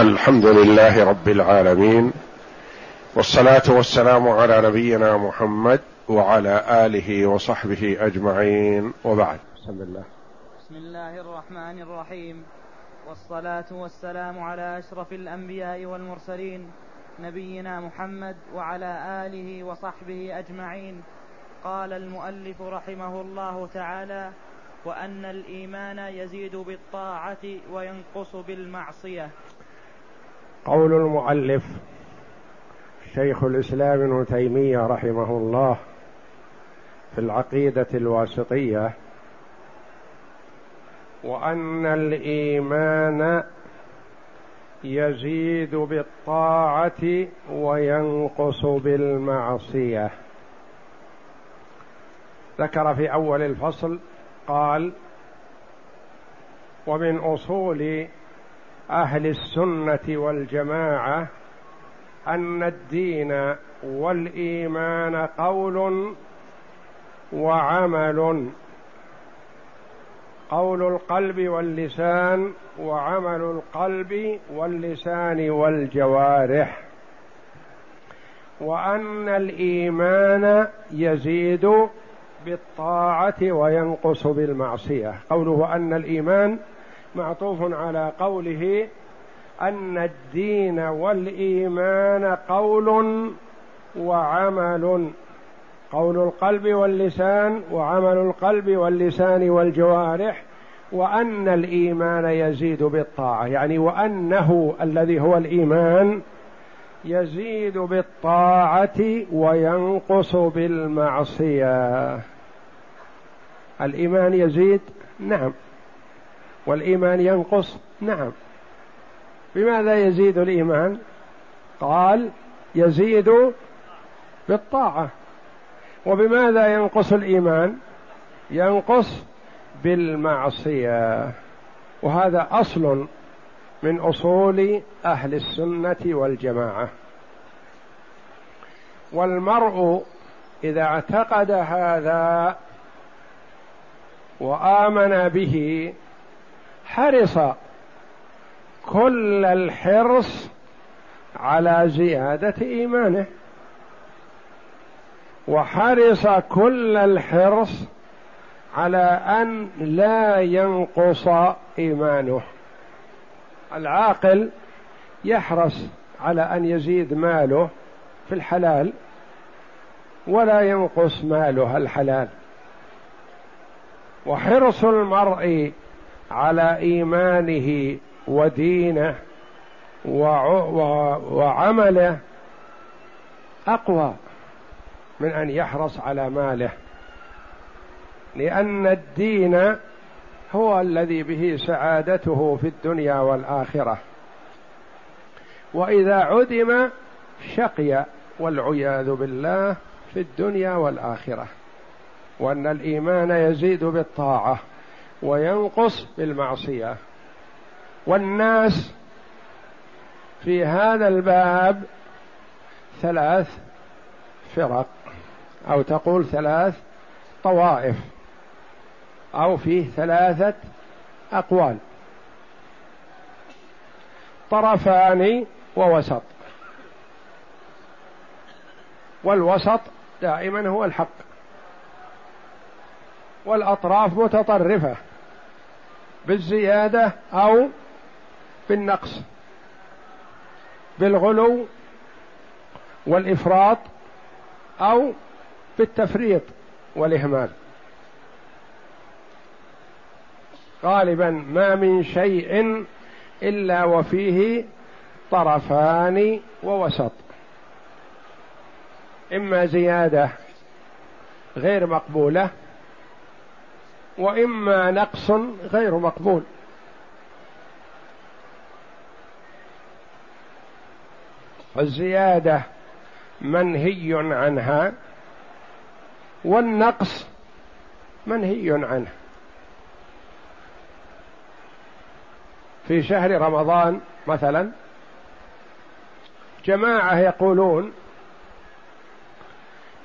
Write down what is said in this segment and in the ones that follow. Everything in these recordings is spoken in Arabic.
الحمد لله رب العالمين والصلاة والسلام على نبينا محمد وعلى آله وصحبه أجمعين وبعد. بسم الله. بسم الله الرحمن الرحيم. والصلاة والسلام على أشرف الأنبياء والمرسلين نبينا محمد وعلى آله وصحبه أجمعين. قال المؤلف رحمه الله تعالى وأن الإيمان يزيد بالطاعة وينقص بالمعصية. قول المؤلف شيخ الإسلام ابن تيمية رحمه الله في العقيدة الواسطية وأن الإيمان يزيد بالطاعة وينقص بالمعصية. ذكر في أول الفصل قال ومن أصول أهل السنة والجماعة أن الدين والإيمان قول وعمل. قول القلب واللسان وعمل القلب واللسان والجوارح. وأن الإيمان يزيد بالطاعة وينقص بالمعصية. قوله أن الإيمان معطوف على قوله أن الدين والإيمان قول وعمل. قول القلب واللسان وعمل القلب واللسان والجوارح وأن الإيمان يزيد بالطاعة يعني وأنه الذي هو الإيمان يزيد بالطاعة وينقص بالمعصية. الإيمان يزيد؟ نعم. والإيمان ينقص. نعم. بماذا يزيد الإيمان؟ قال يزيد بالطاعة. وبماذا ينقص الإيمان؟ ينقص بالمعصية. وهذا أصل من أصول أهل السنة والجماعة. والمرء إذا اعتقد هذا وآمن به حرص كل الحرص على زيادة إيمانه. وحرص كل الحرص على أن لا ينقص إيمانه. العاقل يحرص على أن يزيد ماله في الحلال ولا ينقص ماله الحلال. وحرص المرء على إيمانه ودينه وعمله أقوى من أن يحرص على ماله. لأن الدين هو الذي به سعادته في الدنيا والآخرة. وإذا عدم شقي والعياذ بالله في الدنيا والآخرة. وأن الإيمان يزيد بالطاعة. وينقص بالمعصيه والناس في هذا الباب ثلاث فرق أو تقول ثلاث طوائف أو فيه ثلاثة أقوال. طرفان ووسط. والوسط دائما هو الحق. والأطراف متطرفة. بالزيادة أو بالنقص بالغلو والإفراط أو بالتفريط والإهمال. غالبا ما من شيء إلا وفيه طرفان ووسط. إما زيادة غير مقبولة وإما نقص غير مقبول. الزياده منهي عنها والنقص منهي عنه. في شهر رمضان مثلا جماعة يقولون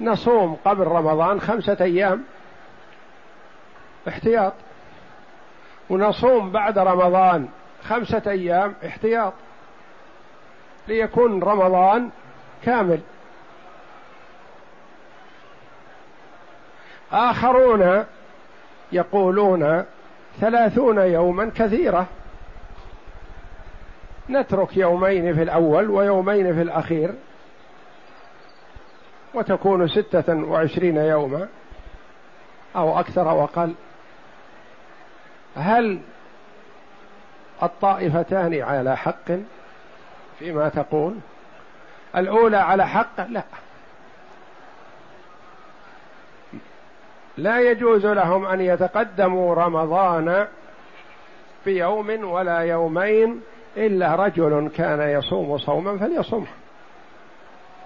نصوم قبل رمضان خمسة أيام احتياط. ونصوم بعد رمضان خمسة أيام احتياط. ليكون رمضان كامل. آخرون يقولون ثلاثون يوما كثيرة. نترك يومين في الأول ويومين في الأخير. وتكون ستة وعشرين يوما أو أكثر أو أقل. هل الطائفتان على حق فيما تقول؟ الأولى على حق؟ لا. لا يجوز لهم أن يتقدموا رمضان بيوم ولا يومين إلا رجل كان يصوم صوما فليصومه.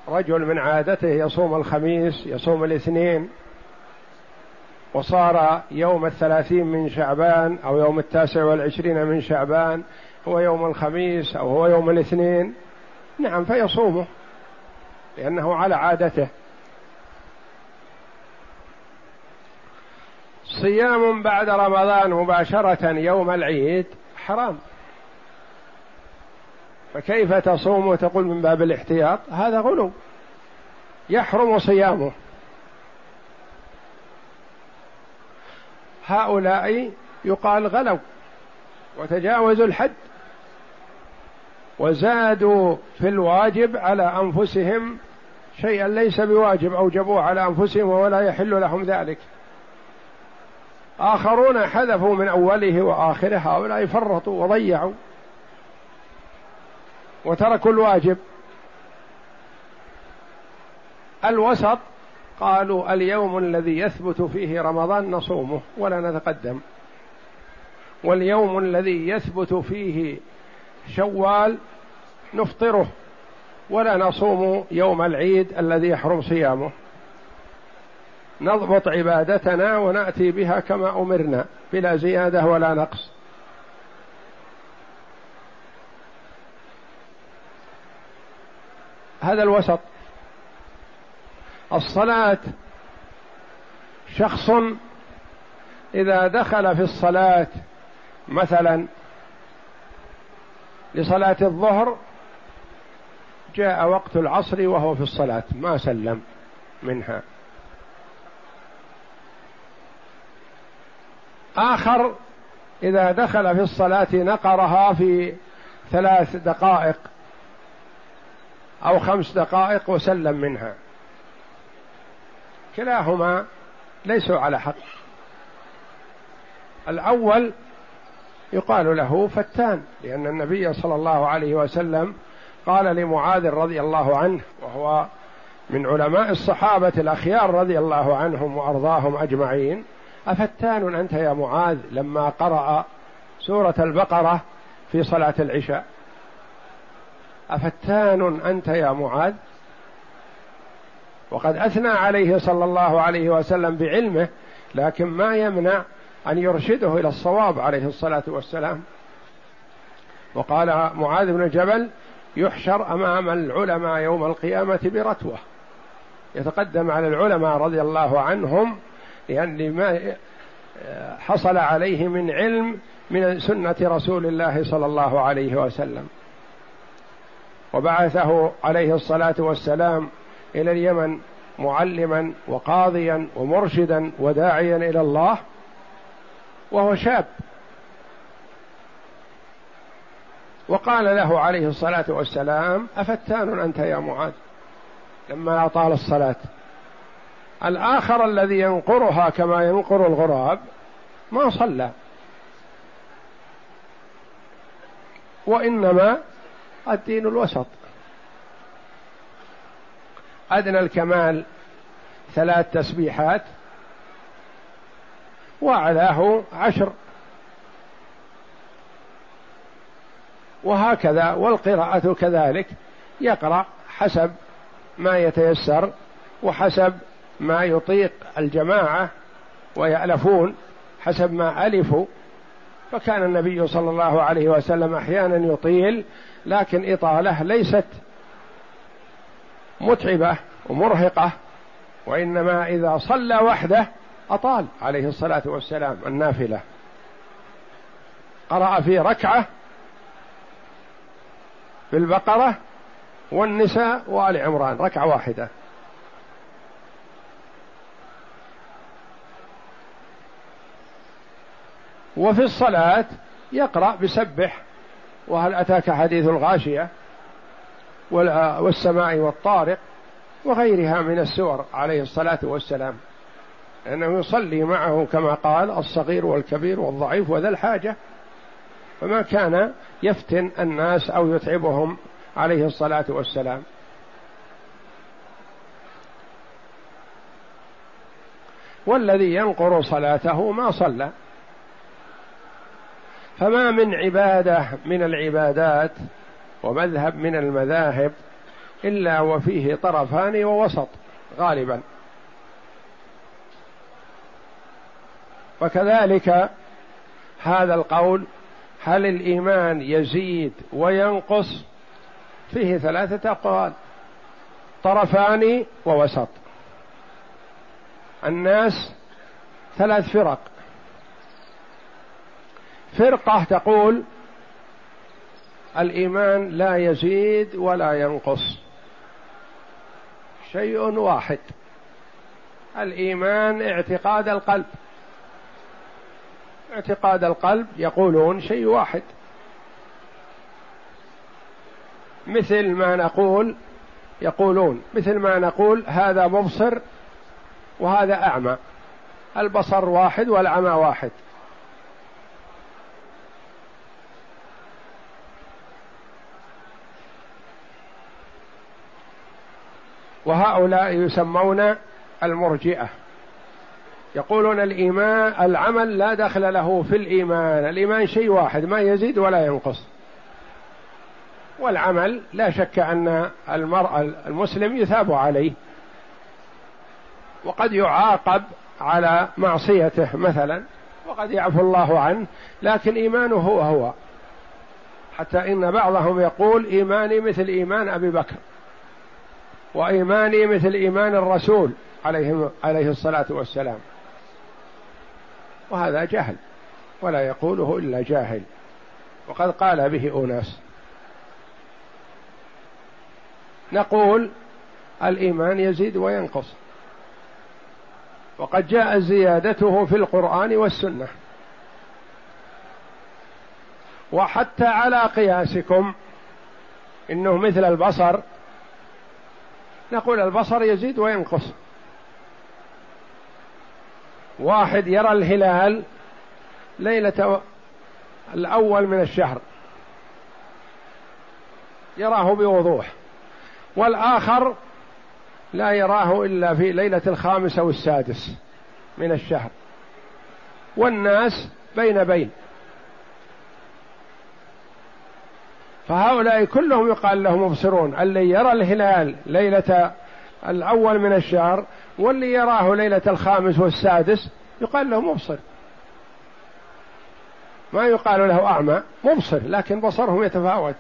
رجل من عادته يصوم الخميس يصوم الاثنين. وصار يوم الثلاثين من شعبان أو يوم التاسع والعشرين من شعبان هو يوم الخميس أو هو يوم الاثنين. نعم فيصومه لأنه على عادته. صيام بعد رمضان مباشرة يوم العيد حرام. فكيف تصوم وتقول من باب الاحتياط؟ هذا غلو. يحرم صيامه. هؤلاء يقال غلوا وتجاوزوا الحد وزادوا في الواجب على أنفسهم شيئا ليس بواجب أوجبوه على أنفسهم ولا يحل لهم ذلك. آخرون حذفوا من أوله وآخره هؤلاء فرطوا وضيعوا وتركوا الواجب. الوسط قالوا اليوم الذي يثبت فيه رمضان نصومه ولا نتقدم. واليوم الذي يثبت فيه شوال نفطره ولا نصوم يوم العيد الذي يحرم صيامه. نضبط عبادتنا ونأتي بها كما أمرنا بلا زيادة ولا نقص. هذا الوسط. الصلاة شخص إذا دخل في الصلاة مثلا لصلاة الظهر جاء وقت العصر وهو في الصلاة ما سلم منها. آخر إذا دخل في الصلاة نقرها في ثلاث دقائق أو خمس دقائق وسلم منها. كلاهما ليسوا على حق. الأول يقال له فتان لأن النبي صلى الله عليه وسلم قال لمعاذ رضي الله عنه وهو من علماء الصحابة الأخيار رضي الله عنهم وأرضاهم أجمعين أفتان أنت يا معاذ لما قرأ سورة البقرة في صلاة العشاء؟ أفتان أنت يا معاذ؟ وقد أثنى عليه صلى الله عليه وسلم بعلمه لكن ما يمنع أن يرشده إلى الصواب عليه الصلاة والسلام. وقال معاذ بن جبل يحشر أمام العلماء يوم القيامة برتوة. يتقدم على العلماء رضي الله عنهم لأن ما حصل عليه من علم من سنة رسول الله صلى الله عليه وسلم. وبعثه عليه الصلاة والسلام إلى اليمن معلما وقاضيا ومرشدا وداعيا إلى الله وهو شاب. وقال له عليه الصلاة والسلام أفتان أنت يا معاذ؟ لما أطال الصلاة. الآخر الذي ينقرها كما ينقر الغراب ما صلى. وإنما الدين الوسط. أدنى الكمال ثلاث تسبيحات وأعلاه عشر. وهكذا والقراءة كذلك. يقرأ حسب ما يتيسر وحسب ما يطيق الجماعة ويألفون حسب ما ألفوا. فكان النبي صلى الله عليه وسلم أحيانا يطيل لكن إطالة ليست متعبة ومرهقة وإنما إذا صلى وحده أطال عليه الصلاة والسلام النافلة. قرأ في ركعة في البقرة والنساء وآل عمران ركعة واحدة. وفي الصلاة يقرأ بسبح وهل أتاك حديث الغاشية؟ والسماء والطارق وغيرها من السور عليه الصلاة والسلام. لأنه يصلي معه كما قال الصغير والكبير والضعيف وذا الحاجة. فما كان يفتن الناس أو يتعبهم عليه الصلاة والسلام. والذي ينقر صلاته ما صلى. فما من عبادة من العبادات ومذهب من المذاهب إلا وفيه طرفان ووسط غالبا. وكذلك هذا القول هل الإيمان يزيد وينقص؟ فيه ثلاثة أقوال طرفان ووسط. الناس ثلاث فرق. فرقة تقول الإيمان لا يزيد ولا ينقص. شيء واحد. الإيمان اعتقاد القلب. اعتقاد القلب يقولون شيء واحد. مثل ما نقول يقولون مثل ما نقول هذا مبصر وهذا أعمى. البصر واحد والعمى واحد. وهؤلاء يسمون المرجئة. يقولون الإيمان العمل لا دخل له في الإيمان. الإيمان شيء واحد ما يزيد ولا ينقص. والعمل لا شك أن المرء المسلم يثاب عليه. وقد يعاقب على معصيته مثلا وقد يعفو الله عنه لكن إيمانه هو هو. حتى إن بعضهم يقول إيماني مثل إيمان أبي بكر. وإيماني مثل إيمان الرسول عليه عليه الصلاة والسلام. وهذا جهل ولا يقوله إلا جاهل. وقد قال به أناس نقول الإيمان يزيد وينقص. وقد جاء زيادته في القرآن والسنة. وحتى على قياسكم إنه مثل البصر نقول البصر يزيد وينقص. واحد يرى الهلال ليلة الأول من الشهر. يراه بوضوح. والآخر لا يراه إلا في ليلة الخامس أو السادس من الشهر. والناس بين بين. فهؤلاء كلهم يقال لهم مبصرون. اللي يرى الهلال ليلة الأول من الشهر واللي يراه ليلة الخامس والسادس يقال له مبصر. ما يقال له أعمى مبصر لكن بصرهم يتفاوت.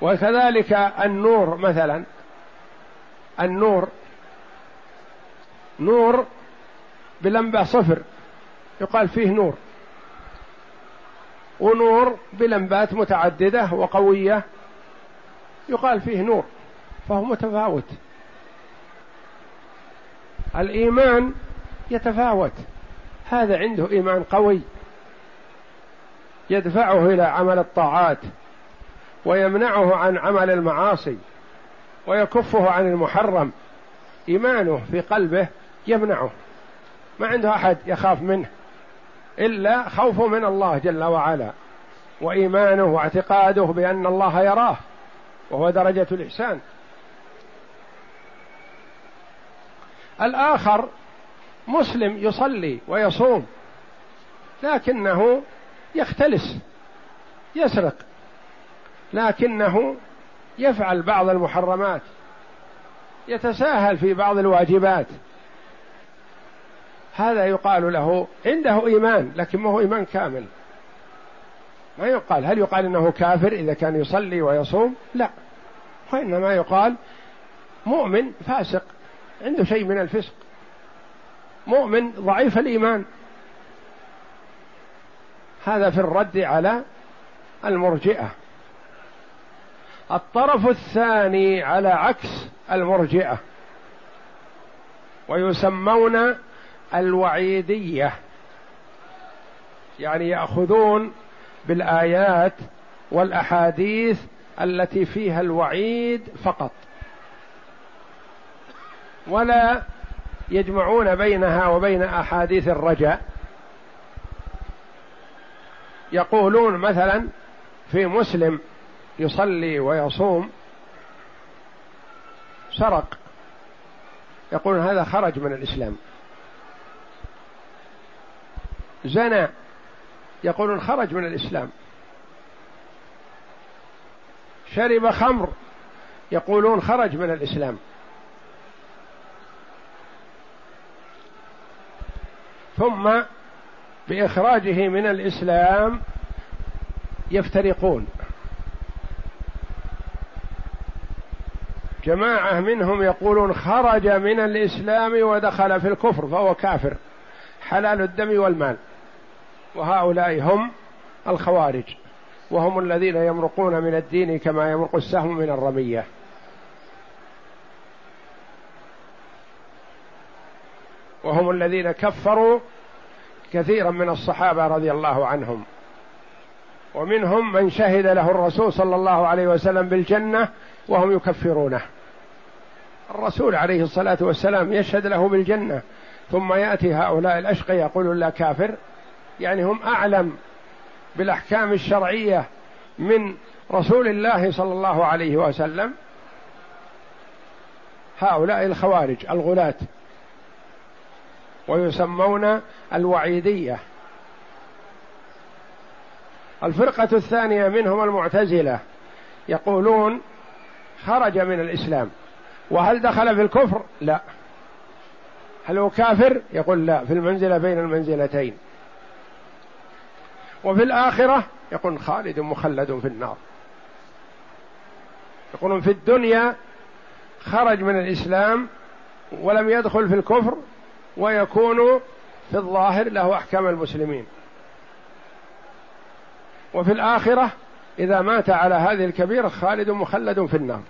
وكذلك النور مثلا النور نور بلمبة صفر. يقال فيه نور. ونور بلمبات متعددة وقوية يقال فيه نور فهو متفاوت. الإيمان يتفاوت هذا عنده إيمان قوي يدفعه إلى عمل الطاعات ويمنعه عن عمل المعاصي ويكفه عن المحرم. إيمانه في قلبه يمنعه ما عنده أحد يخاف منه. إلا خوفه من الله جل وعلا وإيمانه واعتقاده بأن الله يراه وهو درجة الإحسان. الآخر مسلم يصلي ويصوم لكنه يختلس يسرق لكنه يفعل بعض المحرمات يتساهل في بعض الواجبات. هذا يقال له عنده إيمان لكن ما هو إيمان كامل. ما يقال هل يقال إنه كافر إذا كان يصلي ويصوم؟ لا. وإنما يقال مؤمن فاسق عنده شيء من الفسق. مؤمن ضعيف الإيمان. هذا في الرد على المرجئة. الطرف الثاني على عكس المرجئة. ويسمون الوعيدية. يعني يأخذون بالآيات والأحاديث التي فيها الوعيد فقط. ولا يجمعون بينها وبين أحاديث الرجاء. يقولون مثلا في مسلم يصلي ويصوم سرق. يقولون هذا خرج من الإسلام. زنى. يقولون خرج من الإسلام. شرب خمر. يقولون خرج من الإسلام. ثم بإخراجه من الإسلام يفترقون. جماعة منهم يقولون خرج من الإسلام ودخل في الكفر فهو كافر. حلال الدم والمال. وهؤلاء هم الخوارج وهم الذين يمرقون من الدين كما يمرق السهم من الرمية. وهم الذين كفروا كثيرا من الصحابة رضي الله عنهم. ومنهم من شهد له الرسول صلى الله عليه وسلم بالجنة وهم يكفرونه. الرسول عليه الصلاة والسلام يشهد له بالجنة ثم يأتي هؤلاء الاشقى يقول لا كافر يعني هم أعلم بالأحكام الشرعية من رسول الله صلى الله عليه وسلم. هؤلاء الخوارج الغلاة ويسمون الوعيدية. الفرقة الثانية منهم المعتزلة يقولون خرج من الإسلام. وهل دخل في الكفر؟ لا. هل هو كافر؟ يقول لا في المنزلة بين المنزلتين. وفي الآخرة يقول خالد مخلد في النار. يقولون في الدنيا خرج من الإسلام ولم يدخل في الكفر ويكون في الظاهر له أحكام المسلمين. وفي الآخرة إذا مات على هذه الكبيرة خالد مخلد في النار.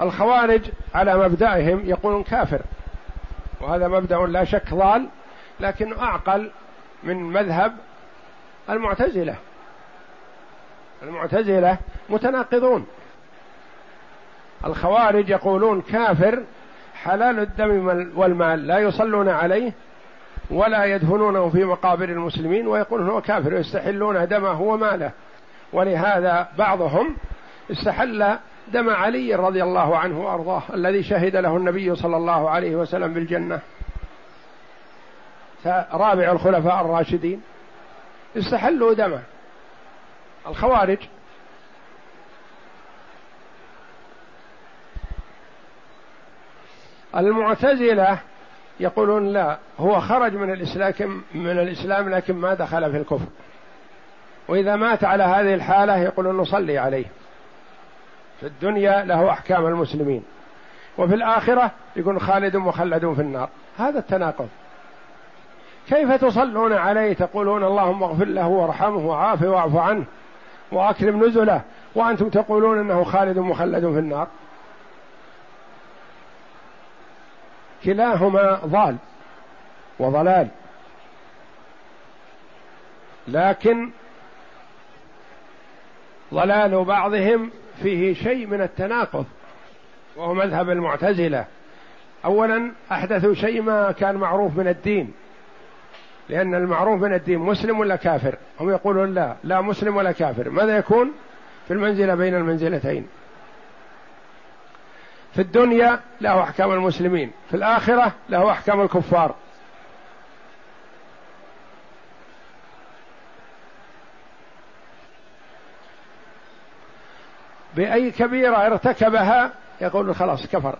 الخوارج على مبدأهم يقولون كافر. وهذا مبدأ لا شك ضال لكنه أعقل من مذهب المعتزلة. المعتزلة متناقضون. الخوارج يقولون كافر حلال الدم والمال لا يصلون عليه ولا يدفنونه في مقابر المسلمين ويقولون هو كافر يستحلون دمه وماله. ولهذا بعضهم استحل دم علي رضي الله عنه وأرضاه الذي شهد له النبي صلى الله عليه وسلم بالجنة. رابع الخلفاء الراشدين استحلوا دمه. الخوارج. المعتزلة يقولون لا هو خرج من الإسلام من الإسلام لكن ما دخل في الكفر. وإذا مات على هذه الحالة يقولون نصلي عليه. في الدنيا له أحكام المسلمين. وفي الآخرة يقول خالد مخلد في النار. هذا التناقض. كيف تصلون عليه؟ تقولون اللهم اغفر له وارحمه وعافه واعف عنه واكرم نزله. وأنتم تقولون إنه خالد مخلد في النار. كلاهما ضال وضلال. لكن ضلال بعضهم فيه شيء من التناقض وهو مذهب المعتزلة. اولا احدثوا شيء ما كان معروف من الدين. لأن المعروف من الدين مسلم ولا كافر؟ هم يقولون لا لا مسلم ولا كافر. ماذا يكون؟ في المنزلة بين المنزلتين. في الدنيا له أحكام المسلمين في الآخرة له أحكام الكفار. بأي كبيرة ارتكبها؟ يقول خلاص كفر.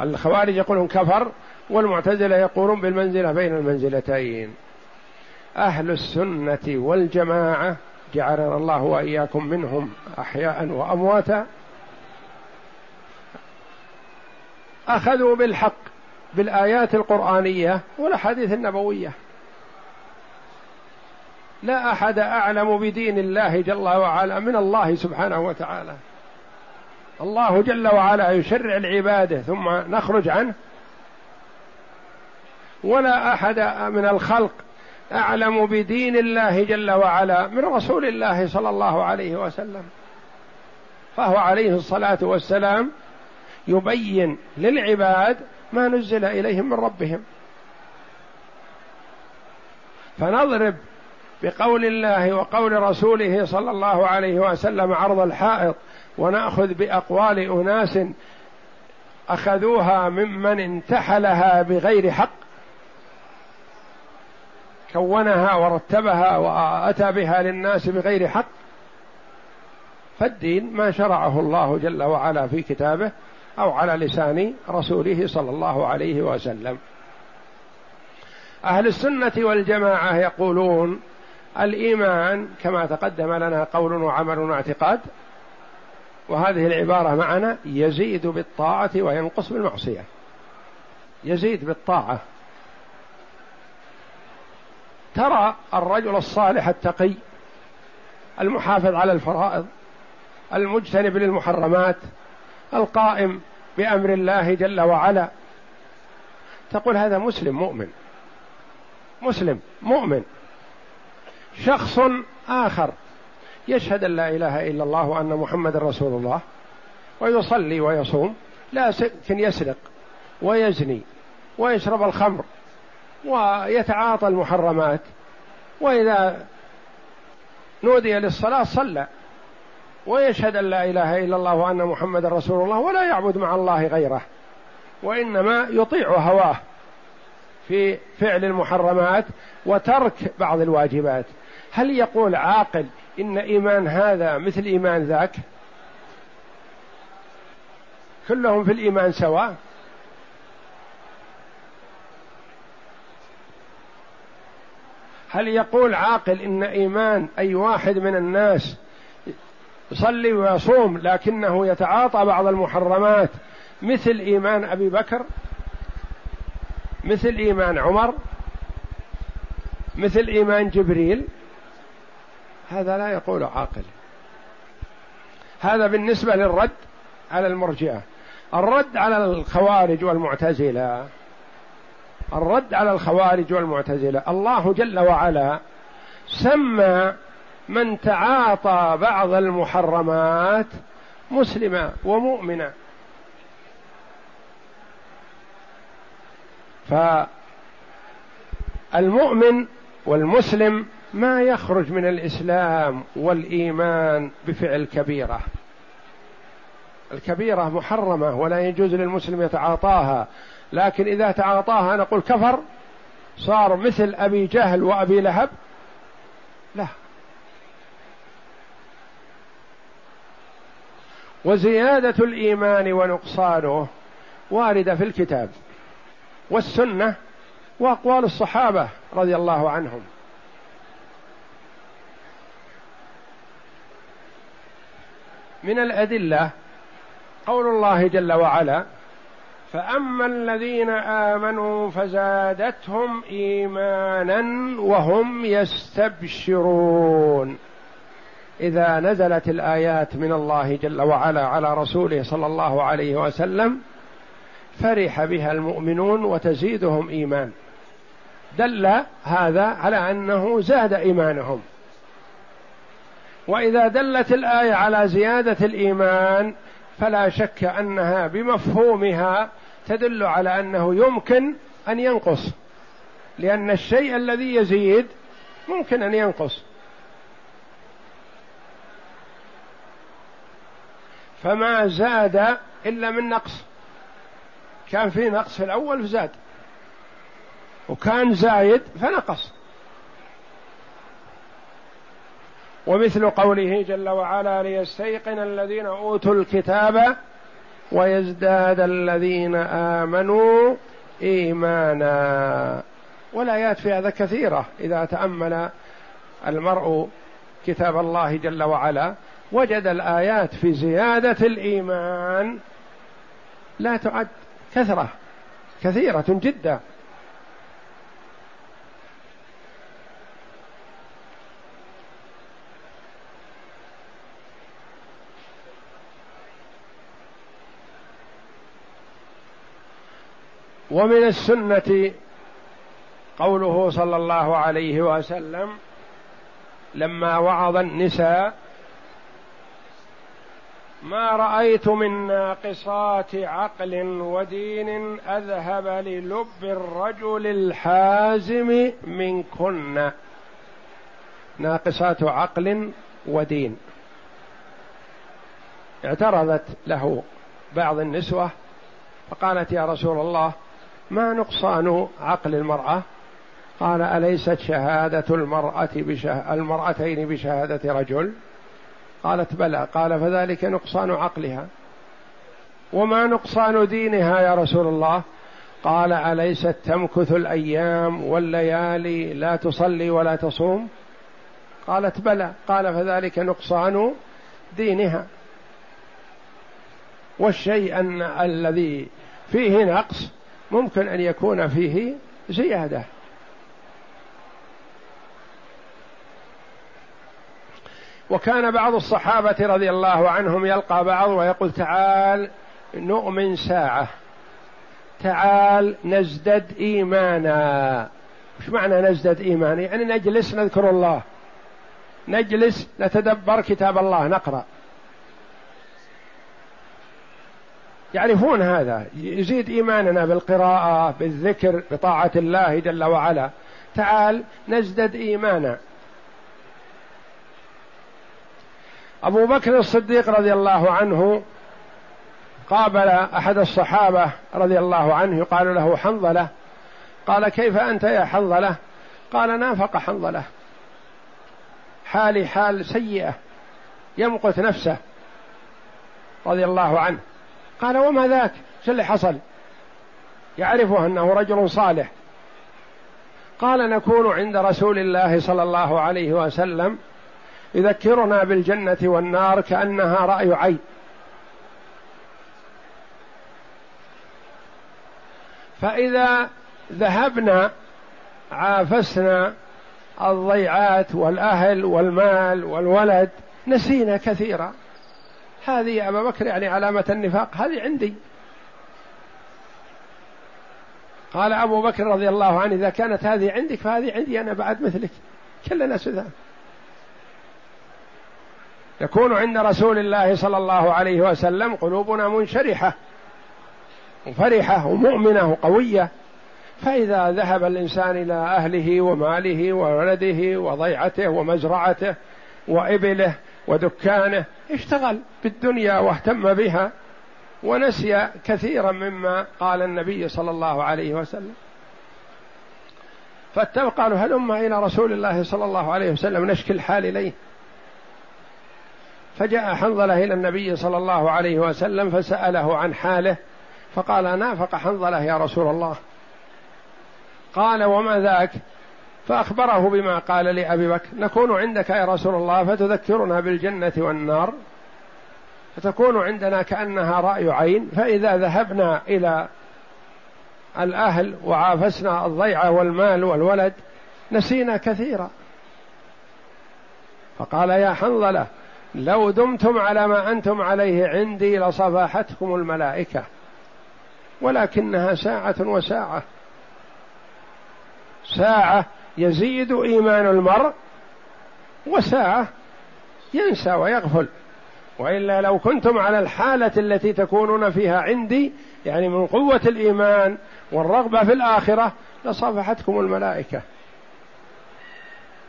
الخوارج يقولون كفر والمعتزلة يقولون بالمنزلة بين المنزلتين. أهل السنة والجماعة جعلنا الله وإياكم منهم أحياء وأمواتا. أخذوا بالحق بالآيات القرآنية والأحاديث النبوية. لا أحد أعلم بدين الله جل وعلا من الله سبحانه وتعالى. الله جل وعلا يشرع العبادة ثم نخرج عنه ولا أحد من الخلق أعلم بدين الله جل وعلا من رسول الله صلى الله عليه وسلم. فهو عليه الصلاة والسلام يبين للعباد ما نزل إليهم من ربهم. فنضرب بقول الله وقول رسوله صلى الله عليه وسلم عرض الحائط ونأخذ بأقوال أناس أخذوها ممن انتحلها بغير حق. كونها ورتبها وأتى بها للناس بغير حق فالدين ما شرعه الله جل وعلا في كتابه أو على لسان رسوله صلى الله عليه وسلم. أهل السنة والجماعة يقولون الإيمان كما تقدم لنا قول وعمل واعتقاد وهذه العبارة معنا يزيد بالطاعة وينقص بالمعصية. يزيد بالطاعة. ترى الرجل الصالح التقي المحافظ على الفرائض المجتنب للمحرمات القائم بأمر الله جل وعلا. تقول هذا مسلم مؤمن مسلم مؤمن. شخص آخر يشهد أن لا إله إلا الله وأن محمد رسول الله ويصلي ويصوم لكن يسرق ويزني ويشرب الخمر ويتعاطى المحرمات. وإذا نودي للصلاة صلى. ويشهد أن لا إله إلا الله وأن محمد رسول الله ولا يعبد مع الله غيره. وإنما يطيع هواه في فعل المحرمات وترك بعض الواجبات. هل يقول عاقل إن إيمان هذا مثل إيمان ذاك؟ كلهم في الإيمان سواء؟ هل يقول عاقل إن إيمان أي واحد من الناس يصلي ويصوم لكنه يتعاطى بعض المحرمات مثل إيمان أبي بكر؟ مثل إيمان عمر؟ مثل إيمان جبريل؟ هذا لا يقول عاقل. هذا بالنسبة للرد على المرجئة. الرد على الخوارج والمعتزلة الرد على الخوارج والمعتزلة. الله جل وعلا سمى من تعاطى بعض المحرمات مسلما ومؤمنا. فالمؤمن والمسلم ما يخرج من الإسلام والإيمان بفعل كبيرة. الكبيرة محرمة ولا يجوز للمسلم يتعاطاها. لكن إذا تعاطاها نقول كفر صار مثل أبي جهل وأبي لهب. لا. وزيادة الإيمان ونقصانه واردة في الكتاب والسنة وأقوال الصحابة رضي الله عنهم. من الأدلة قول الله جل وعلا فأما الذين آمنوا فزادتهم إيمانا وهم يستبشرون. إذا نزلت الآيات من الله جل وعلا على رسوله صلى الله عليه وسلم فرح بها المؤمنون وتزيدهم إيمان. دل هذا على أنه زاد إيمانهم. وإذا دلت الآية على زيادة الإيمان فلا شك أنها بمفهومها تدل على أنه يمكن أن ينقص. لأن الشيء الذي يزيد ممكن أن ينقص. فما زاد إلا من نقص. كان في نقص في الأول فزاد. وكان زايد فنقص. ومثل قوله جل وعلا ليستيقن الذين أوتوا الكتاب ويزداد الذين آمنوا إيمانا. والآيات في هذا كثيرة. إذا تأمل المرء كتاب الله جل وعلا وجد الآيات في زيادة الإيمان لا تعد كثرة كثيرة جدا. ومن السنة قوله صلى الله عليه وسلم لما وعظ النساء ما رأيت من ناقصات عقل ودين أذهب للب الرجل الحازم منكن. ناقصات عقل ودين. اعترضت له بعض النسوة فقالت يا رسول الله ما نقصان عقل المرأة؟ قال أليست شهادة المرأة بشه... المرأتين بشهادة رجل؟ قالت بلى. قال فذلك نقصان عقلها. وما نقصان دينها يا رسول الله؟ قال أليست تمكث الأيام والليالي لا تصلي ولا تصوم؟ قالت بلى. قال فذلك نقصان دينها. والشيء أن الذي فيه نقص ممكن أن يكون فيه زيادة. وكان بعض الصحابة رضي الله عنهم يلقى بعض ويقول تعال نؤمن ساعة. تعال نزدد إيمانا. وش معنى نزدد إيمانا يعني نجلس نذكر الله. نجلس نتدبر كتاب الله نقرأ. يعرفون هذا. يزيد إيماننا بالقراءة بالذكر بطاعة الله جل وعلا. تعال نزدد إيمانا. أبو بكر الصديق رضي الله عنه قابل أحد الصحابة رضي الله عنه يقال له حنظلة. قال كيف أنت يا حنظلة؟ قال نافق حنظلة. حالي حال سيئة. يمقت نفسه رضي الله عنه. قال وما ذاك؟ شو اللي حصل؟ يعرفه أنه رجل صالح. قال نكون عند رسول الله صلى الله عليه وسلم يذكرنا بالجنة والنار كأنها رأي عين. فإذا ذهبنا عافسنا الضيعات والأهل والمال والولد نسينا كثيرا. هذه يا أبا بكر يعني علامة النفاق هذه عندي. قال أبو بكر رضي الله عنه إذا كانت هذه عندك فهذه عندي أنا بعد مثلك. كلنا سذان يكون عند رسول الله صلى الله عليه وسلم قلوبنا منشرحة وفرحه ومؤمنة وقوية. فإذا ذهب الإنسان إلى أهله وماله وولده وضيعته ومزرعته وإبله ودكانه اشتغل بالدنيا واهتم بها ونسي كثيرا مما قال النبي صلى الله عليه وسلم. فاتبقى قالوا هلم إلى رسول الله صلى الله عليه وسلم نشكي الحال إليه؟ فجاء حنظلة إلى النبي صلى الله عليه وسلم فسأله عن حاله فقال نافق حنظلة يا رسول الله. قال وما ذاك؟ فأخبره بما قال لابي بكر. نكون عندك يا رسول الله فتذكرنا بالجنة والنار. فتكون عندنا كأنها رأي عين. فإذا ذهبنا إلى الأهل وعافسنا الضيعه والمال والولد نسينا كثيرا. فقال يا حنظلة لو دمتم على ما أنتم عليه عندي لصفاحتكم الملائكة. ولكنها ساعة وساعة. ساعة يزيد إيمان المرء وساعة ينسى ويغفل. وإلا لو كنتم على الحالة التي تكونون فيها عندي يعني من قوة الإيمان والرغبة في الآخرة لصفحتكم الملائكة.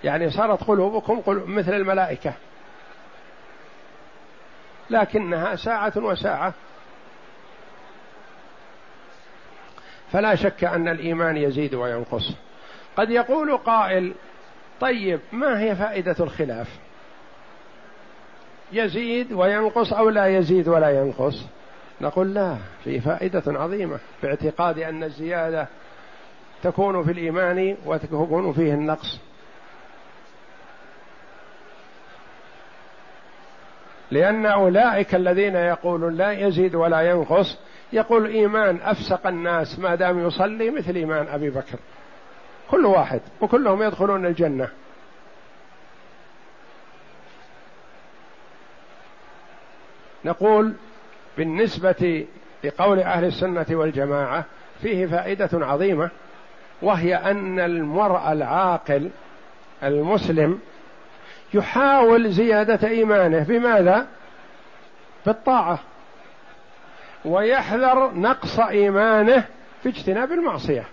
يعني صارت قلوبكم قلوب مثل الملائكة. لكنها ساعة وساعة. فلا شك أن الإيمان يزيد وينقص. قد يقول قائل طيب ما هي فائدة الخلاف؟ يزيد وينقص أو لا يزيد ولا ينقص؟ نقول لا في فائدة عظيمة باعتقاد أن الزيادة تكون في الإيمان وتكون فيه النقص. لأن أولئك الذين يقولون لا يزيد ولا ينقص يقول إيمان أفسق الناس ما دام يصلي مثل إيمان أبي بكر. كل واحد وكلهم يدخلون الجنة. نقول بالنسبة لقول أهل السنة والجماعة فيه فائدة عظيمة وهي أن المرء العاقل المسلم يحاول زيادة إيمانه. بماذا؟ بالطاعة. ويحذر نقص إيمانه في اجتناب المعصية.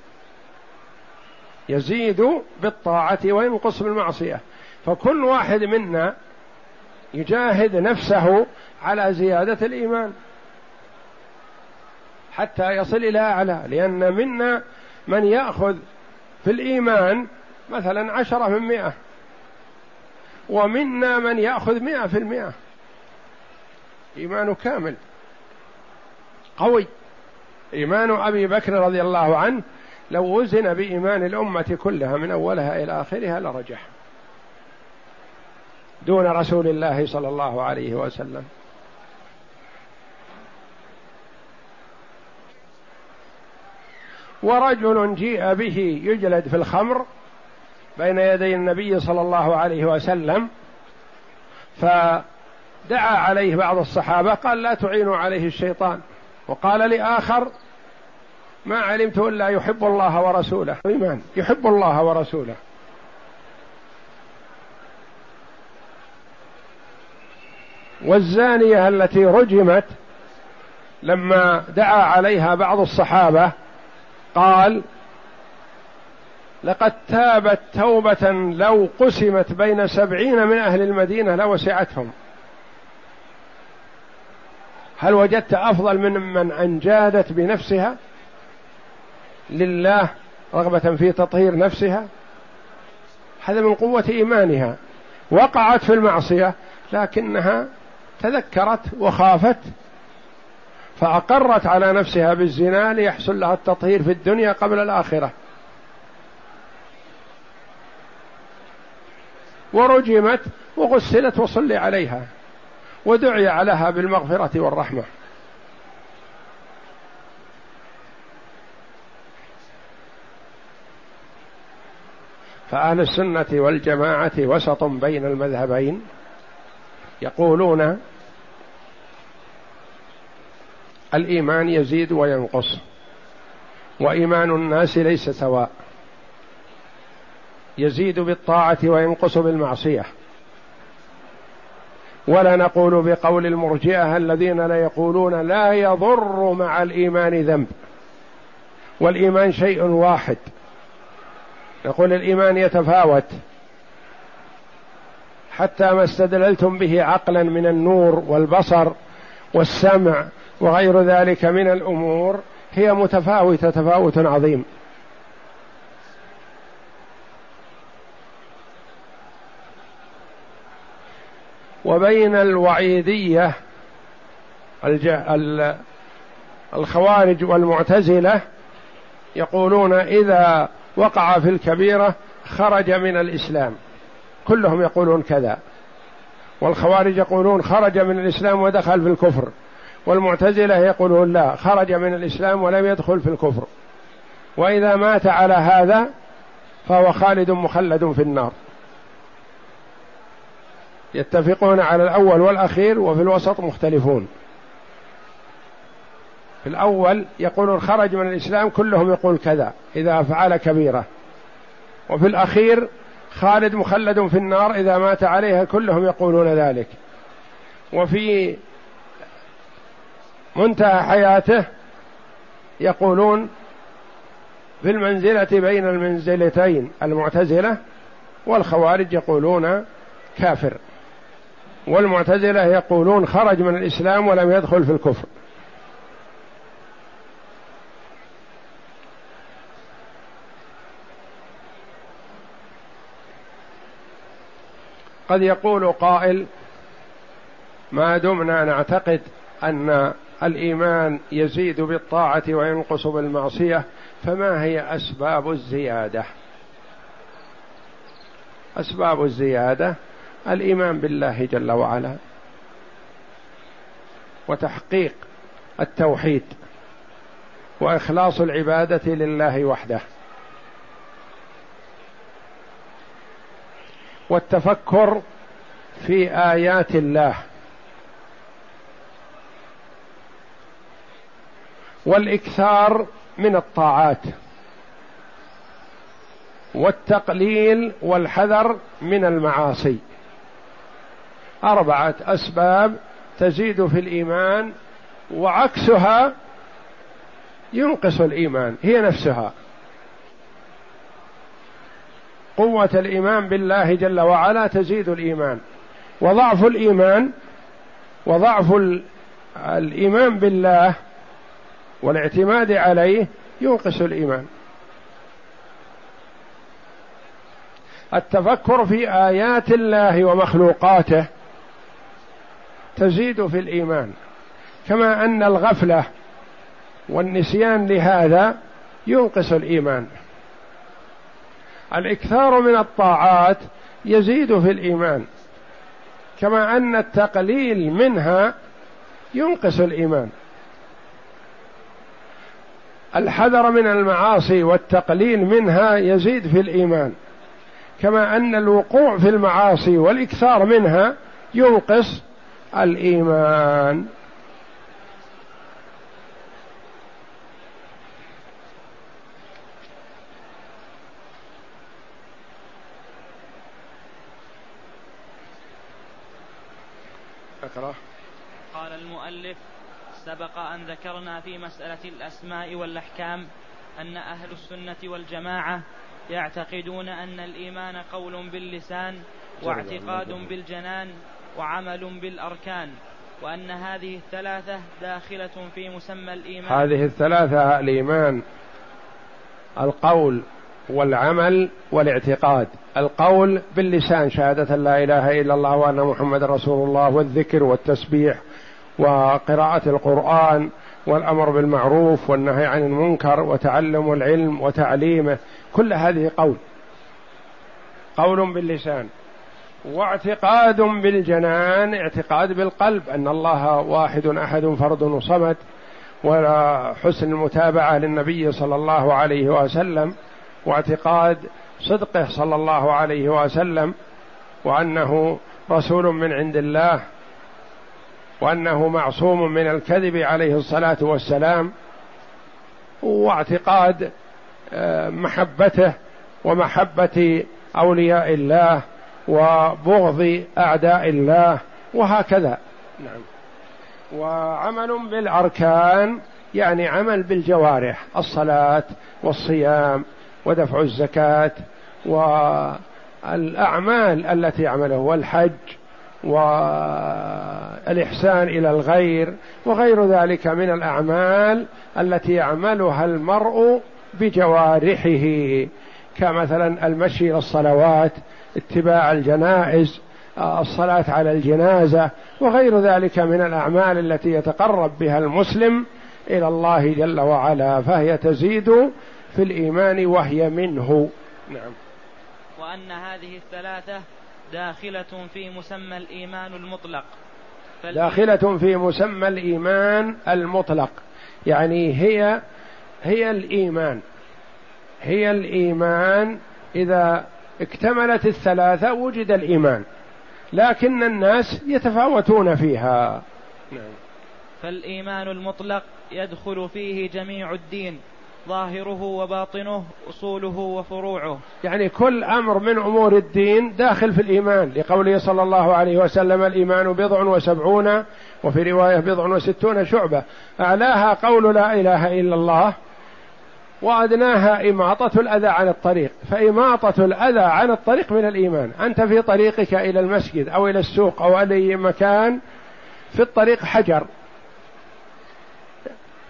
يزيد بالطاعة وينقص بالمعصية. فكل واحد منا يجاهد نفسه على زيادة الإيمان حتى يصل إلى أعلى. لأن منا من يأخذ في الإيمان مثلا عشرة من مئة ومنا من يأخذ مئة في المئة. إيمانه كامل. قوي. إيمان أبي بكر رضي الله عنه لو وزن بإيمان الأمة كلها من أولها إلى آخرها لرجح. دون رسول الله صلى الله عليه وسلم. ورجل جيء به يجلد في الخمر بين يدي النبي صلى الله عليه وسلم فدعا عليه بعض الصحابة قال لا تعينوا عليه الشيطان. وقال لآخر ما علمت الا يحب الله ورسوله. إيمان. يحب الله ورسوله. والزانية التي رجمت لما دعا عليها بعض الصحابة قال لقد تابت توبة لو قسمت بين سبعين من أهل المدينة لوسعتهم. هل وجدت أفضل من من أنجادت بنفسها؟ لله رغبة في تطهير نفسها هذا من قوة إيمانها. وقعت في المعصية لكنها تذكرت وخافت فأقرت على نفسها بالزنا ليحصل لها التطهير في الدنيا قبل الآخرة. ورجمت وغسلت وصلي عليها ودعي عليها بالمغفرة والرحمة. فأهل السنة والجماعة وسط بين المذهبين يقولون الإيمان يزيد وينقص وإيمان الناس ليس سواء يزيد بالطاعة وينقص بالمعصية. ولا نقول بقول المرجئة الذين لا يقولون لا يضر مع الإيمان ذنب والإيمان شيء واحد. نقول الإيمان يتفاوت. حتى ما استدللتم به عقلا من النور والبصر والسمع وغير ذلك من الأمور هي متفاوتة تفاوت عظيم. وبين الوعيدية الخوارج والمعتزلة يقولون إذا وقع في الكبيرة خرج من الإسلام. كلهم يقولون كذا. والخوارج يقولون خرج من الإسلام ودخل في الكفر. والمعتزلة يقولون لا خرج من الإسلام ولم يدخل في الكفر. وإذا مات على هذا فهو خالد مخلد في النار. يتفقون على الأول والأخير وفي الوسط مختلفون. في الأول يقولون خرج من الإسلام كلهم يقول كذا إذا فعل كبيرة. وفي الأخير خالد مخلد في النار إذا مات عليها كلهم يقولون ذلك. وفي منتهى حياته يقولون في المنزلة بين المنزلتين المعتزلة والخوارج يقولون كافر والمعتزلة يقولون خرج من الإسلام ولم يدخل في الكفر. قد يقول قائل ما دمنا نعتقد أن الإيمان يزيد بالطاعة وينقص بالمعصية فما هي أسباب الزيادة؟ أسباب الزيادة الإيمان بالله جل وعلا وتحقيق التوحيد وإخلاص العبادة لله وحده. والتفكر في آيات الله. والإكثار من الطاعات. والتقليل والحذر من المعاصي. أربعة أسباب تزيد في الإيمان وعكسها ينقص الإيمان هي نفسها. قوة الإيمان بالله جل وعلا تزيد الإيمان. وضعف الإيمان وضعف الإيمان بالله والاعتماد عليه ينقص الإيمان. التفكر في آيات الله ومخلوقاته تزيد في الإيمان. كما أن الغفلة والنسيان لهذا ينقص الإيمان. الإكثار من الطاعات يزيد في الإيمان كما أن التقليل منها ينقص الإيمان. الحذر من المعاصي والتقليل منها يزيد في الإيمان كما أن الوقوع في المعاصي والإكثار منها ينقص الإيمان اقرا قال المؤلف سبق ان ذكرنا في مسألة الأسماء والأحكام أن أهل السنة والجماعة يعتقدون أن الإيمان قول باللسان واعتقاد بالجنان وعمل بالأركان وأن هذه الثلاثة داخلة في مسمى الإيمان. هذه الثلاثة الإيمان القول والعمل والاعتقاد. القول باللسان شهادة لا إله إلا الله وأن محمد رسول الله والذكر والتسبيح وقراءة القرآن والأمر بالمعروف والنهي عن المنكر وتعلم العلم وتعليمه كل هذه قول. قول باللسان. واعتقاد بالجنان اعتقاد بالقلب أن الله واحد أحد فرد وصمد وحسن المتابعة للنبي صلى الله عليه وسلم واعتقاد صدقه صلى الله عليه وسلم وأنه رسول من عند الله وأنه معصوم من الكذب عليه الصلاة والسلام واعتقاد آه، محبته ومحبة أولياء الله وبغض أعداء الله وهكذا. نعم. وعمل بالأركان يعني عمل بالجوارح الصلاة والصيام ودفع الزكاة والأعمال التي عمله والحج والإحسان إلى الغير وغير ذلك من الأعمال التي يعملها المرء بجوارحه كمثلا المشي إلى الصلوات اتباع الجنائز الصلاة على الجنازة وغير ذلك من الأعمال التي يتقرب بها المسلم إلى الله جل وعلا فهي تزيد في الإيمان وهي منه. نعم. وأن هذه الثلاثة داخلة في مسمى الإيمان المطلق. داخلة في مسمى الإيمان المطلق. يعني هي هي الإيمان. هي الإيمان إذا اكتملت الثلاثة وجد الإيمان. لكن الناس يتفاوتون فيها. نعم. فالإيمان المطلق يدخل فيه جميع الدين. ظاهره وباطنه أصوله وفروعه. يعني كل أمر من أمور الدين داخل في الإيمان. لقوله صلى الله عليه وسلم الإيمان بضع وسبعون وفي رواية بضع وستون شعبة. أعلاها قول لا إله إلا الله وأدناها إماطة الأذى عن الطريق. فإماطة الأذى عن الطريق من الإيمان. أنت في طريقك إلى المسجد أو إلى السوق أو أي مكان في الطريق حجر.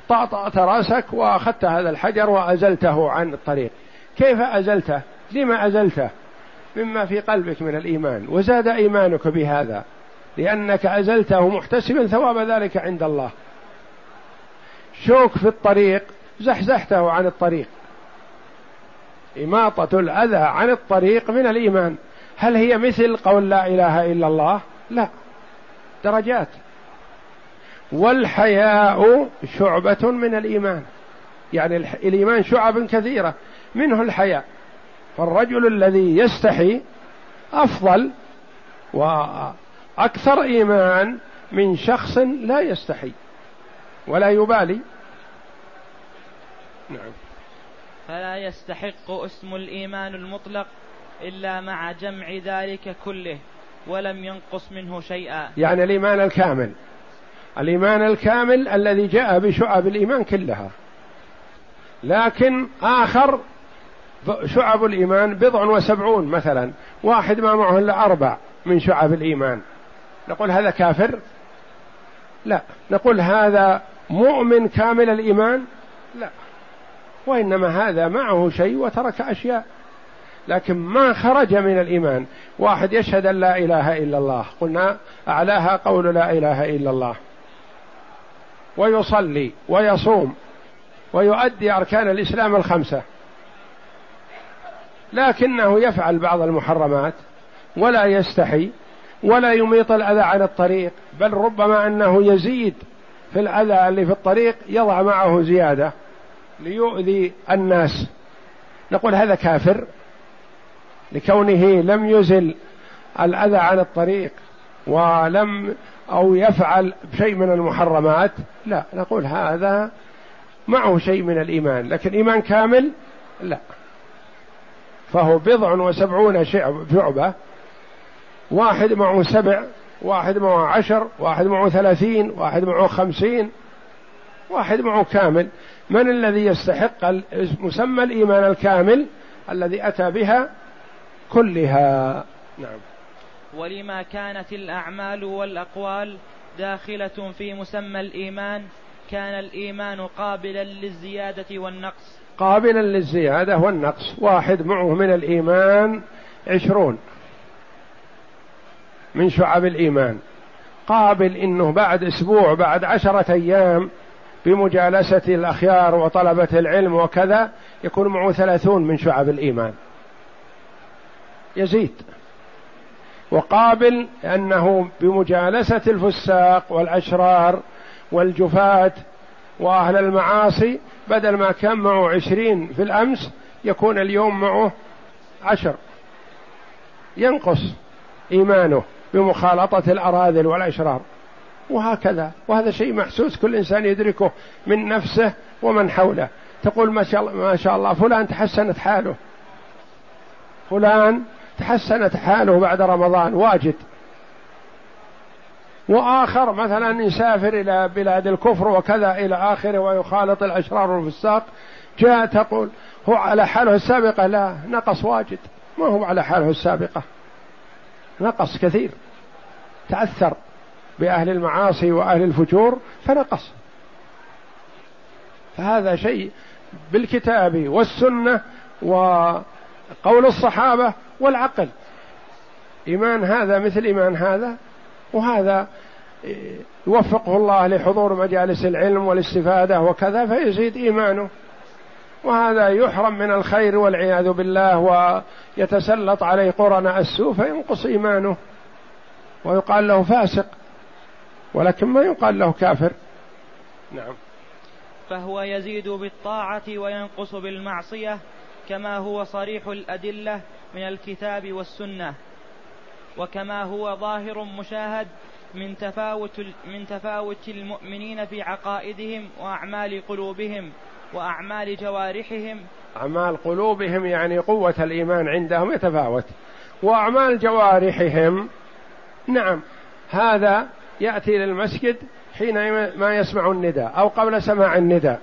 طأطأت رأسك وأخذت هذا الحجر وأزلته عن الطريق. كيف أزلته؟ لما أزلته؟ مما في قلبك من الإيمان. وزاد إيمانك بهذا لأنك أزلته محتسبا ثواب ذلك عند الله. شوك في الطريق زحزحته عن الطريق. إماطة الأذى عن الطريق من الإيمان. هل هي مثل قول لا إله إلا الله؟ لا. درجات. والحياء شعبة من الإيمان. يعني الإيمان شعب كثيرة منه الحياء. فالرجل الذي يستحي أفضل وأكثر إيمان من شخص لا يستحي ولا يبالي. نعم. فلا يستحق اسم الإيمان المطلق إلا مع جمع ذلك كله ولم ينقص منه شيئا. يعني الإيمان الكامل. الإيمان الكامل الذي جاء بشعب الإيمان كلها. لكن آخر شعب الإيمان بضع وسبعون مثلا. واحد ما معه إلا أربع من شعب الإيمان. نقول هذا كافر؟ لا. نقول هذا مؤمن كامل الإيمان؟ لا. وإنما هذا معه شيء وترك أشياء. لكن ما خرج من الإيمان؟ واحد يشهد أن لا إله إلا الله. قلنا أعلاها قول لا إله إلا الله. ويصلي ويصوم ويؤدي أركان الإسلام الخمسة. لكنه يفعل بعض المحرمات ولا يستحي ولا يميط الأذى عن الطريق بل ربما أنه يزيد في الأذى اللي في الطريق يضع معه زيادة ليؤذي الناس. نقول هذا كافر لكونه لم يزل الأذى عن الطريق ولم أو يفعل شيء من المحرمات لا نقول هذا معه شيء من الإيمان لكن إيمان كامل لا. فهو بضع وسبعون شعبة واحد معه سبع واحد معه عشر واحد معه ثلاثين واحد معه خمسين واحد معه كامل. من الذي يستحق مسمى الإيمان الكامل الذي أتى بها كلها؟ نعم. ولما كانت الأعمال والأقوال داخلة في مسمى الإيمان كان الإيمان قابلا للزيادة والنقص. قابلا للزيادة والنقص. واحد معه من الإيمان عشرون من شعب الإيمان. قابل إنه بعد أسبوع بعد عشرة أيام بمجالسة الأخيار وطلبة العلم وكذا يكون معه ثلاثون من شعب الإيمان. يزيد. وقابل أنه بمجالسة الفساق والأشرار والجفاة وأهل المعاصي بدل ما كان معه عشرين في الأمس يكون اليوم معه عشر. ينقص إيمانه بمخالطة الأراذل والأشرار. وهكذا. وهذا شيء محسوس كل إنسان يدركه من نفسه ومن حوله. تقول ما شاء الله, ما شاء الله فلان تحسنت حاله. فلان تحسنت حاله بعد رمضان واجد. وآخر مثلا يسافر إلى بلاد الكفر وكذا إلى آخره ويخالط الأشرار والفساق جاء تقول هو على حاله السابقة؟ لا نقص واجد. ما هو على حاله السابقة. نقص كثير. تأثر بأهل المعاصي وأهل الفجور فنقص. فهذا شيء بالكتاب والسنة وقول الصحابة والعقل. إيمان هذا مثل إيمان هذا وهذا يوفقه الله لحضور مجالس العلم والاستفادة وكذا فيزيد إيمانه. وهذا يحرم من الخير والعياذ بالله ويتسلط عليه قرناء السوء فينقص إيمانه. ويقال له فاسق ولكن ما يقال له كافر. نعم. فهو يزيد بالطاعة وينقص بالمعصية. كما هو صريح الأدلة من الكتاب والسنة وكما هو ظاهر مشاهد من تفاوت من تفاوت المؤمنين في عقائدهم وأعمال قلوبهم وأعمال جوارحهم. أعمال قلوبهم يعني قوة الإيمان عندهم يتفاوت. وأعمال جوارحهم نعم هذا يأتي للمسجد حين ما يسمع النداء أو قبل سماع النداء.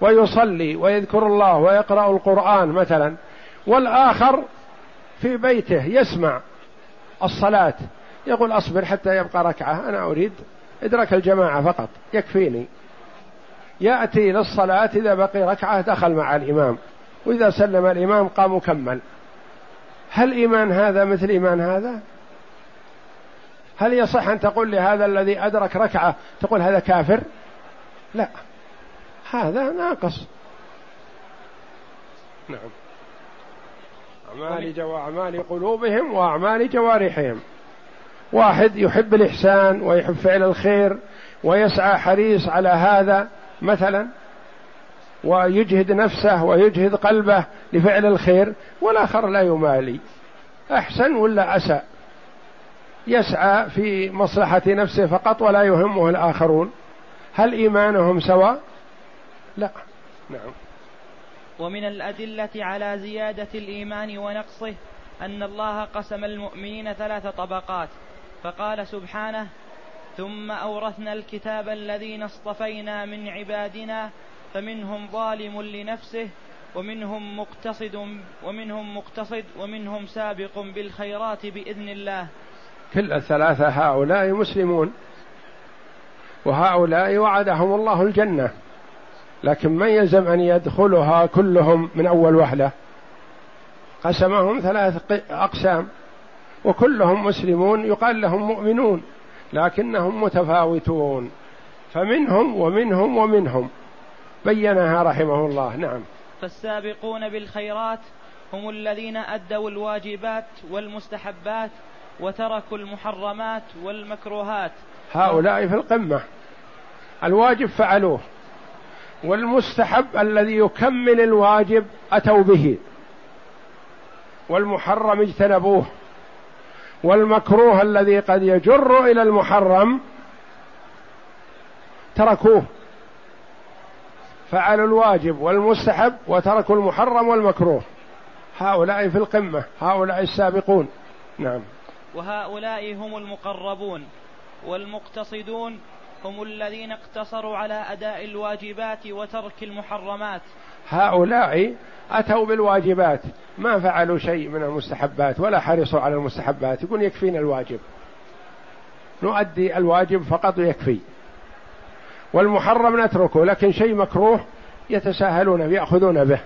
ويصلي ويذكر الله ويقرأ القرآن مثلا. والآخر في بيته يسمع الصلاة. يقول أصبر حتى يبقى ركعة أنا أريد إدرك الجماعة فقط يكفيني. يأتي للصلاة إذا بقي ركعة دخل مع الإمام وإذا سلم الإمام قام وكمل هل إيمان هذا مثل إيمان هذا؟ هل يصح أن تقول لهذا الذي أدرك ركعة تقول هذا كافر؟ لا. هذا ناقص. نعم. أعمال جو أعمال قلوبهم وأعمال جوارحهم. واحد يحب الإحسان ويحب فعل الخير ويسعى حريص على هذا مثلا ويجهد نفسه ويجهد قلبه لفعل الخير والآخر لا يمالي. أحسن ولا أساء؟ يسعى في مصلحة نفسه فقط ولا يهمه الآخرون. هل إيمانهم سواء؟ لا. نعم. ومن الأدلة على زيادة الإيمان ونقصه أن الله قسم المؤمنين ثلاث طبقات. فقال سبحانه ثم أورثنا الكتاب الذين اصطفينا من عبادنا فمنهم ظالم لنفسه ومنهم مقتصد ومنهم مقتصد ومنهم سابق بالخيرات بإذن الله. كل الثلاثة هؤلاء مسلمون وهؤلاء وعدهم الله الجنة. لكن من يلزم أن يدخلها كلهم من أول وهلة؟ قسمهم ثلاث أقسام. وكلهم مسلمون يقال لهم مؤمنون لكنهم متفاوتون. فمنهم ومنهم ومنهم. بينها رحمه الله نعم. فالسابقون بالخيرات هم الذين أدوا الواجبات والمستحبات وتركوا المحرمات والمكروهات. هؤلاء في القمة. الواجب فعلوه. والمستحب الذي يكمل الواجب أتوا به. والمحرم اجتنبوه. والمكروه الذي قد يجر إلى المحرم تركوه. فعلوا الواجب والمستحب وتركوا المحرم والمكروه. هؤلاء في القمة هؤلاء السابقون. نعم. وهؤلاء هم المقربون والمقتصدون هم الذين اقتصروا على أداء الواجبات وترك المحرمات. هؤلاء أتوا بالواجبات ما فعلوا شيء من المستحبات ولا حرصوا على المستحبات يقول يكفينا الواجب. نؤدي الواجب فقط يكفي والمحرم نتركه لكن شيء مكروه يتساهلون يأخذون به.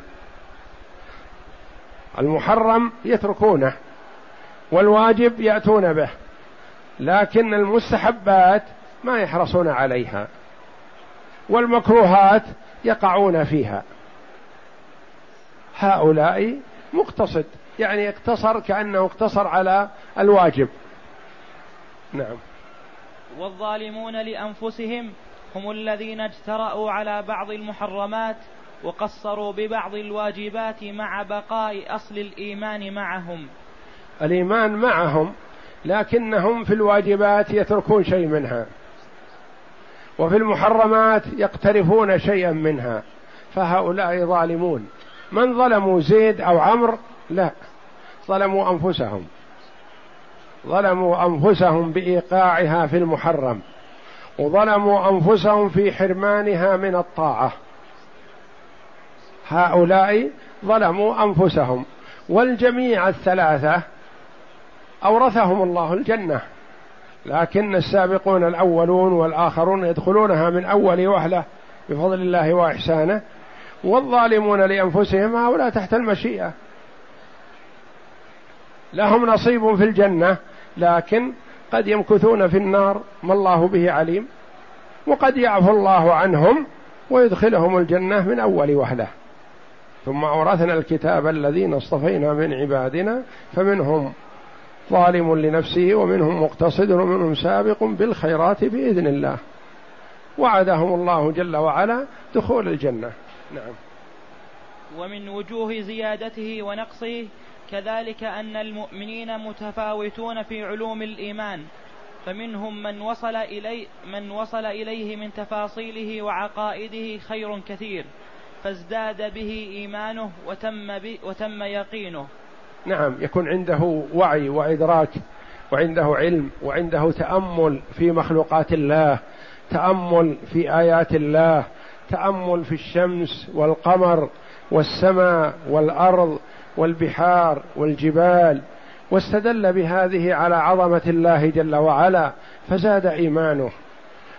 المحرم يتركونه والواجب يأتون به. لكن المستحبات ما يحرصون عليها. والمكروهات يقعون فيها. هؤلاء مقتصد يعني اقتصر كأنه اقتصر على الواجب. نعم. والظالمون لأنفسهم هم الذين اجترأوا على بعض المحرمات وقصروا ببعض الواجبات مع بقاء أصل الإيمان معهم. الإيمان معهم لكنهم في الواجبات يتركون شيء منها. وفي المحرمات يقترفون شيئا منها فهؤلاء ظالمون. من ظلموا زيد أو عمرو؟ لا ظلموا أنفسهم. ظلموا أنفسهم بإيقاعها في المحرم وظلموا أنفسهم في حرمانها من الطاعة. هؤلاء ظلموا أنفسهم والجميع الثلاثة أورثهم الله الجنة. لكن السابقون الأولون والآخرون يدخلونها من أول وهلة بفضل الله وإحسانه والظالمون لأنفسهم هؤلاء تحت المشيئة. لهم نصيب في الجنة لكن قد يمكثون في النار ما الله به عليم وقد يعفو الله عنهم ويدخلهم الجنة من أول وهلة. ثم أورثنا الكتاب الذين اصطفينا من عبادنا فمنهم ظالم لنفسه ومنهم مقتصد ومنهم سابق بالخيرات بإذن الله. وعدهم الله جل وعلا دخول الجنة. نعم. ومن وجوه زيادته ونقصه كذلك أن المؤمنين متفاوتون في علوم الإيمان فمنهم من وصل إلي من وصل إليه من تفاصيله وعقائده خير كثير فازداد به إيمانه وتم, وتم يقينه. نعم يكون عنده وعي وإدراك وعنده علم وعنده تأمل في مخلوقات الله تأمل في آيات الله تأمل في الشمس والقمر والسماء والأرض والبحار والجبال. واستدل بهذه على عظمة الله جل وعلا فزاد إيمانه.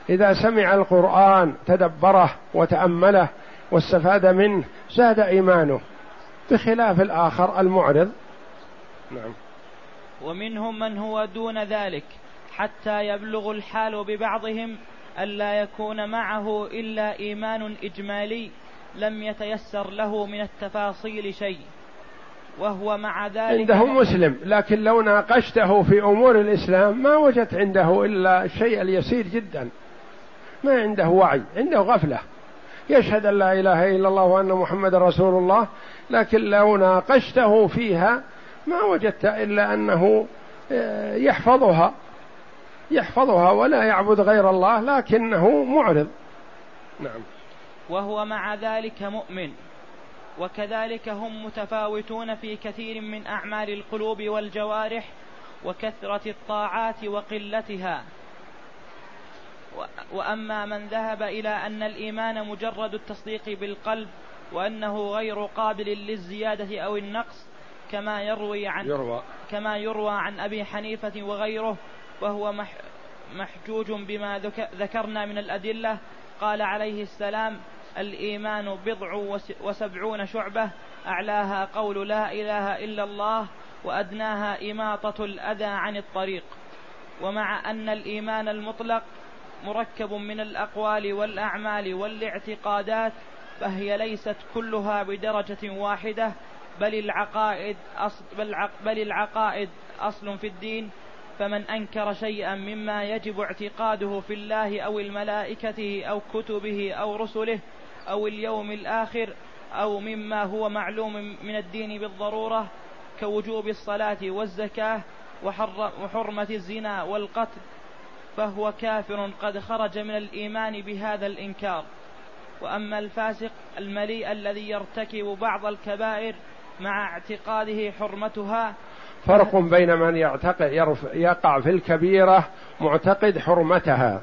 إذا سمع القرآن تدبره وتأمله واستفاد منه زاد إيمانه. بخلاف الآخر المعرض نعم. ومنهم من هو دون ذلك حتى يبلغ الحال ببعضهم ألا يكون معه إلا إيمان إجمالي لم يتيسر له من التفاصيل شيء. وهو مع ذلك عنده مسلم لكن لو ناقشته في أمور الإسلام ما وجدت عنده إلا الشيء اليسير جدا. ما عنده وعي عنده غفلة. يشهد أن لا إله إلا الله وأن محمد رسول الله لكن لو ناقشته فيها ما وجدت إلا أنه آه، يحفظها يحفظها ولا يعبد غير الله لكنه معرض. نعم. وهو مع ذلك مؤمن وكذلك هم متفاوتون في كثير من أعمال القلوب والجوارح وكثرة الطاعات وقلتها. وأما من ذهب إلى أن الإيمان مجرد التصديق بالقلب وأنه غير قابل للزيادة أو النقص كما يروي عن يروى. كما يروى عن أبي حنيفة وغيره وهو محجوج بما ذكرنا من الأدلة. قال عليه السلام الإيمان بضع وسبعون شعبة أعلاها قول لا إله إلا الله وأدناها إماطة الأذى عن الطريق. ومع أن الإيمان المطلق مركب من الأقوال والأعمال والاعتقادات فهي ليست كلها بدرجة واحدة بل العقائد أصل بل, بل العقائد أصل في الدين فمن أنكر شيئا مما يجب اعتقاده في الله أو الملائكة أو كتبه أو رسله أو اليوم الآخر أو مما هو معلوم من الدين بالضرورة كوجوب الصلاة والزكاة وحرمة الزنا والقتل فهو كافر قد خرج من الإيمان بهذا الإنكار. وأما الفاسق المليء الذي يرتكب بعض الكبائر مع اعتقاده حرمتها. فرق بين من يعتقد يقع في الكبيرة معتقد حرمتها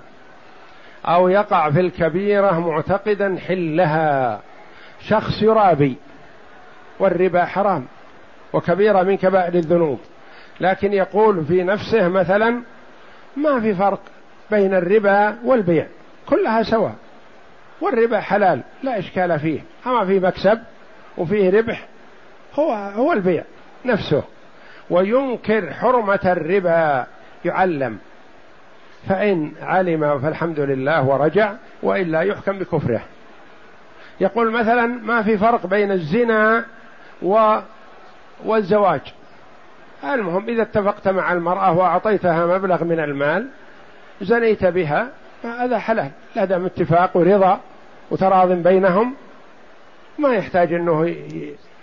أو يقع في الكبيرة معتقدا حلها. شخص يرابي والربا حرام وكبيرة من كبائر الذنوب لكن يقول في نفسه مثلا ما في فرق بين الربا والبيع كلها سواء والربا حلال لا إشكال فيه أما في مكسب وفيه ربح هو هو البيع نفسه. وينكر حرمة الربا يعلم. فإن علم فالحمد لله ورجع وإلا يحكم بكفره. يقول مثلا ما في فرق بين الزنا و والزواج. المهم إذا اتفقت مع المرأة وأعطيتها مبلغ من المال زنيت بها هذا حلال. لا دام اتفاق ورضا وتراض بينهم ما يحتاج إنه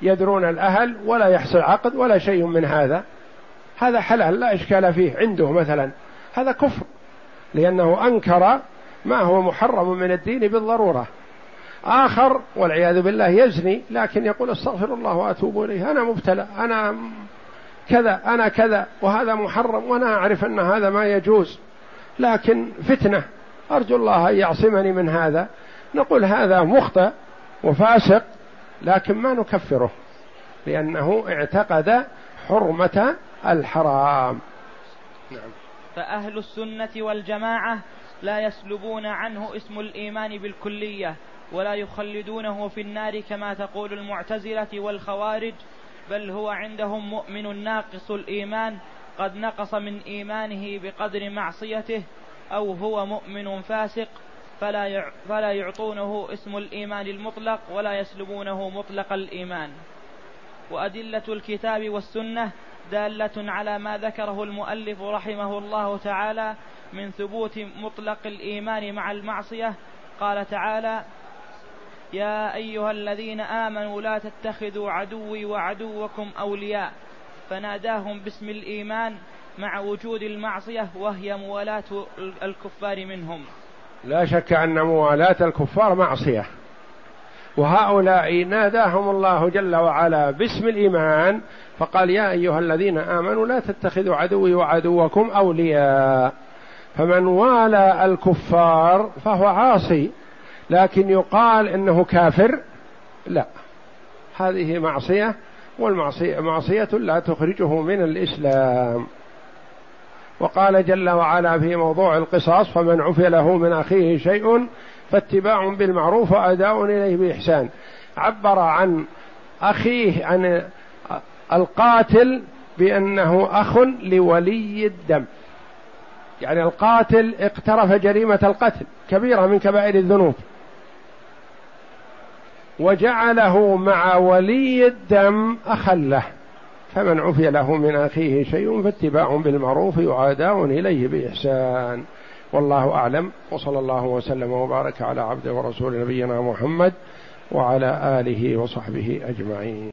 يدرون الأهل ولا يحصل عقد ولا شيء من هذا. هذا حلال لا إشكال فيه. عنده مثلا. هذا كفر لأنه أنكر ما هو محرم من الدين بالضرورة. آخر والعياذ بالله يزني لكن يقول استغفر الله وأتوب إليه. أنا مبتلى أنا كذا أنا كذا وهذا محرم وأنا أعرف أن هذا ما يجوز. لكن فتنة. أرجو الله أن يعصمني من هذا. نقول هذا مخطئ وفاسق لكن ما نكفره لأنه اعتقد حرمة الحرام نعم. فأهل السنة والجماعة لا يسلبون عنه اسم الإيمان بالكلية ولا يخلدونه في النار كما تقول المعتزلة والخوارج بل هو عندهم مؤمن ناقص الإيمان قد نقص من إيمانه بقدر معصيته أو هو مؤمن فاسق فلا فلا يعطونه اسم الإيمان المطلق ولا يسلبونه مطلق الإيمان. وأدلة الكتاب والسنة دالة على ما ذكره المؤلف رحمه الله تعالى من ثبوت مطلق الإيمان مع المعصية. قال تعالى يا أيها الذين آمنوا لا تتخذوا عدوي وعدوكم أولياء. فناداهم باسم الإيمان مع وجود المعصية وهي موالاة الكفار منهم. لا شك أن موالاة الكفار معصية. وهؤلاء ناداهم الله جل وعلا باسم الإيمان فقال يا أيها الذين آمنوا لا تتخذوا عدوي وعدوكم أولياء. فمن والى الكفار فهو عاصي لكن يقال إنه كافر. لا هذه معصية والمعصية معصية لا تخرجه من الإسلام. وقال جل وعلا في موضوع القصاص فمن عفي له من أخيه شيء فاتباع بالمعروف وأداء إليه بإحسان. عبر عن أخيه عن القاتل بأنه أخ لولي الدم. يعني القاتل اقترف جريمة القتل كبيرة من كبائر الذنوب. وجعله مع ولي الدم أخا له. فمن عفي له من أخيه شيء فاتباع بالمعروف وعداء إليه بإحسان. والله أعلم. وصلى الله وسلم وبارك على عبده ورسول نبينا محمد وعلى آله وصحبه أجمعين.